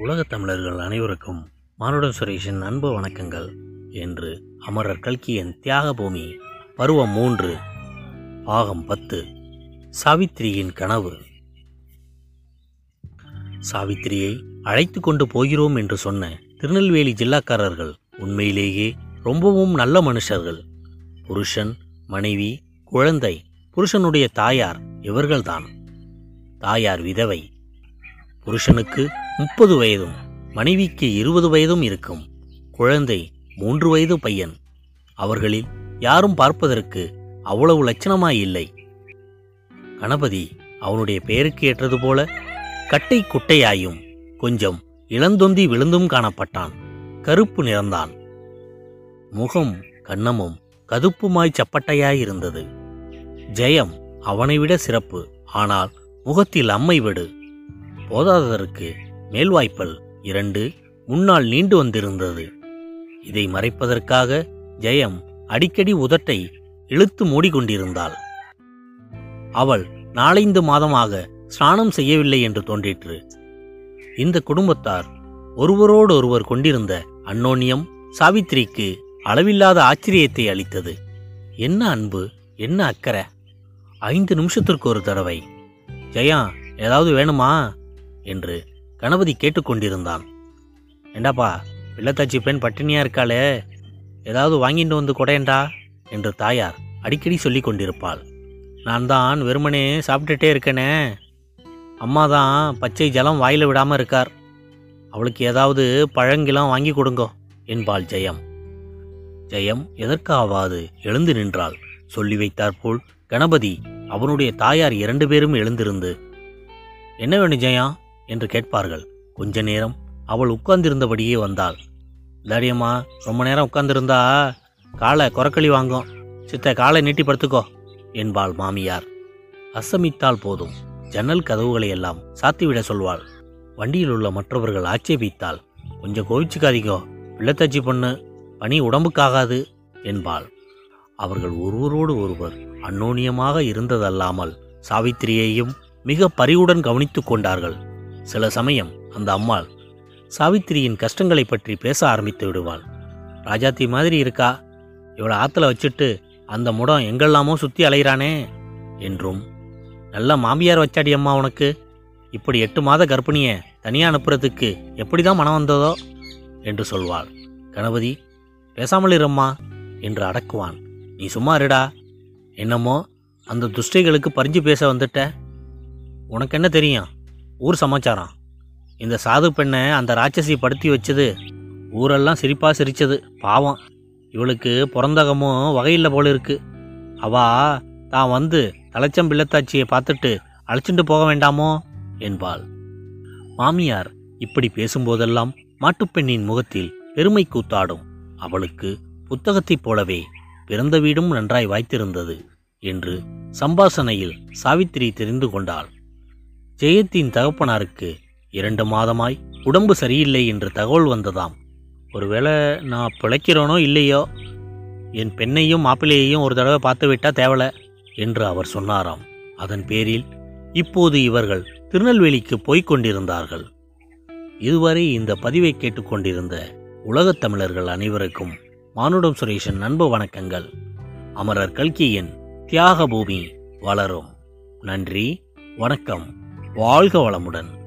உலகத் தமிழர்கள் அனைவருக்கும் மானுட சுரேஷின் அன்பு வணக்கங்கள் என்று அமரர் கல்கியின் தியாக பூமி பருவம் மூன்று பாகம் பத்து சாவித்திரியின் கனவு. சாவித்திரியை அழைத்து கொண்டு போகிறோம் என்று சொன்ன திருநெல்வேலி ஜில்லாக்காரர்கள் உண்மையிலேயே ரொம்பவும் நல்ல மனுஷர்கள். புருஷன் மனைவி குழந்தை புருஷனுடைய தாயார் இவர்கள்தான். தாயார் விதவை புருஷனுக்கு முப்பது வயதும் மனைவிக்கு இருபது வயதும் இருக்கும். குழந்தை மூன்று வயது பையன். அவர்களில் யாரும் பார்ப்பதற்கு அவ்வளவு லட்சணமாயில்லை கணபதி அவனுடைய பெயருக்கு ஏற்றது போல கட்டை குட்டையாயும் கொஞ்சம் இளந்தொந்தி விழுந்தும் காணப்பட்டான். கருப்பு நிறந்தான். முகம் கண்ணமும் கதுப்புமாய் சப்பட்டையாயிருந்தது. ஜெயம் அவனை விட சிறப்பு ஆனால் முகத்தில் அம்மை விடு. போதாததற்கு மேல்வாய்ப்பல் இரண்டு முன்னால் நீண்டு வந்திருந்தது. இதை மறைப்பதற்காக ஜெயம் அடிக்கடி உதட்டை இழுத்து மூடிக்கொண்டிருந்தாள். அவள் நாலைந்து மாதமாக ஸ்நானம் செய்யவில்லை என்று தோன்றிற்று. இந்த குடும்பத்தார் ஒருவரோடு ஒருவர் கொண்டிருந்த அன்னோன்யம் சாவித்திரிக்கு அளவில்லாத ஆச்சரியத்தை அளித்தது. என்ன அன்பு என்ன அக்கறை? ஐந்து நிமிஷத்திற்கு ஒரு தடவை. ஜெயா ஏதாவது வேணுமா? என்று கணபதி கேட்டுக்கொண்டிருந்தான். ஏண்டாப்பா பிள்ளைத்தாச்சி பெண் பட்டினியா இருக்காளே? ஏதாவது வாங்கிட்டு வந்து கொடையண்டா? என்று தாயார் அடிக்கடி சொல்லி கொண்டிருப்பாள். நான் தான் வெறுமனே சாப்பிட்டுட்டே இருக்கேனே. அம்மா தான் பச்சை ஜலம் வாயில விடாம இருக்கார். அவளுக்கு ஏதாவது பழங்கிலம் வாங்கி கொடுங்கோ என்பாள் ஜெயம். ஜெயம் எதற்காவாது எழுந்து நின்றாள். சொல்லி வைத்தாற்போல் கணபதி அவனுடைய தாயார் இரண்டு பேரும் எழுந்திருந்து என்ன வேணும் ஜெயா? என்று கேட்பார்கள். கொஞ்ச நேரம் அவள் உட்கார்ந்திருந்தபடியே வந்தாள். தாடியம்மா ரொம்ப நேரம் உட்கார்ந்திருந்தா காலை குரக்களி வாங்கும். சித்த காலை நீட்டி படுத்துக்கோ என்பாள் மாமியார். அசமித்தால் போதும். ஜன்னல் கதவுகளை எல்லாம் சாத்திவிட சொல்வாள். வண்டியில் உள்ள மற்றவர்கள் ஆட்சேபித்தால் கொஞ்சம் கோவிச்சுக்காதீங்கோ பிள்ளைத்தாச்சி பொண்ணு பனி உடம்புக்காகாது என்பாள். அவர்கள் ஒருவரோடு ஒருவர் அன்னோனியமாக இருந்ததல்லாமல் சாவித்திரியையும் மிக பரிவுடன் கவனித்துக் கொண்டார்கள். சில சமயம் அந்த அம்மாள் சாவித்திரியின் கஷ்டங்களை பற்றி பேச ஆரம்பித்து விடுவாள். ராஜாத்தி மாதிரி இருக்கா? இவளை ஆற்றுல வச்சுட்டு அந்த முடம் எங்கெல்லாமோ சுற்றி அலைகிறானே என்றும் நல்ல மாமியார் வச்சாடி அம்மா உனக்கு இப்படி எட்டு மாத கர்ப்பிணியை தனியாக அனுப்புறதுக்கு எப்படிதான் மனம் வந்ததோ? என்று சொல்வாள். கணபதி பேசாமல் இரும்மா என்று அடக்குவான். நீ சும்மா இருடா. என்னமோ அந்த துஷ்டைகளுக்கு பறிஞ்சு பேச வந்துட்ட. உனக்கு என்ன தெரியும்? ஊர் சமாச்சாரம். இந்த சாது பெண்ணை அந்த ராட்சசி படுத்தி வச்சது ஊரெல்லாம் சிரிப்பாக சிரிச்சது பாவம். இவளுக்கு பிறந்தகமும் வகையில் போல இருக்கு. அவா தான் வந்து தலைச்சம் பிள்ளத்தாச்சியை பார்த்துட்டு அழைச்சிட்டு போக வேண்டாமோ? என்பாள். மாமியார் இப்படி பேசும்போதெல்லாம் மாட்டுப்பெண்ணின் முகத்தில் பெருமை கூத்தாடும். அவளுக்கு புத்தகத்தைப் போலவே பிறந்த வீடும் நன்றாய் வாய்த்திருந்தது என்று சம்பாசனையில் சாவித்திரி தெரிந்து கொண்டாள். ஜெயத்தின் தகப்பனாருக்கு இரண்டு மாதமாய் உடம்பு சரியில்லை என்று தகவல் வந்ததாம். ஒருவேளை நான் பிழைக்கிறோனோ இல்லையோ? என் பெண்ணையும் மாப்பிள்ளையையும் ஒரு தடவை பார்த்து விட்டா தேவல? என்று அவர் சொன்னாராம். அதன் பேரில் இப்போது இவர்கள் திருநெல்வேலிக்கு போய்க் கொண்டிருந்தார்கள். இதுவரை இந்த பதிவை கேட்டுக்கொண்டிருந்த உலகத் தமிழர்கள் அனைவருக்கும் மானுடம் சுரேஷன் அன்பு வணக்கங்கள். அமரர் கல்கியின் தியாக பூமி வளரும். நன்றி வணக்கம். வாழ்க வளமுடன்.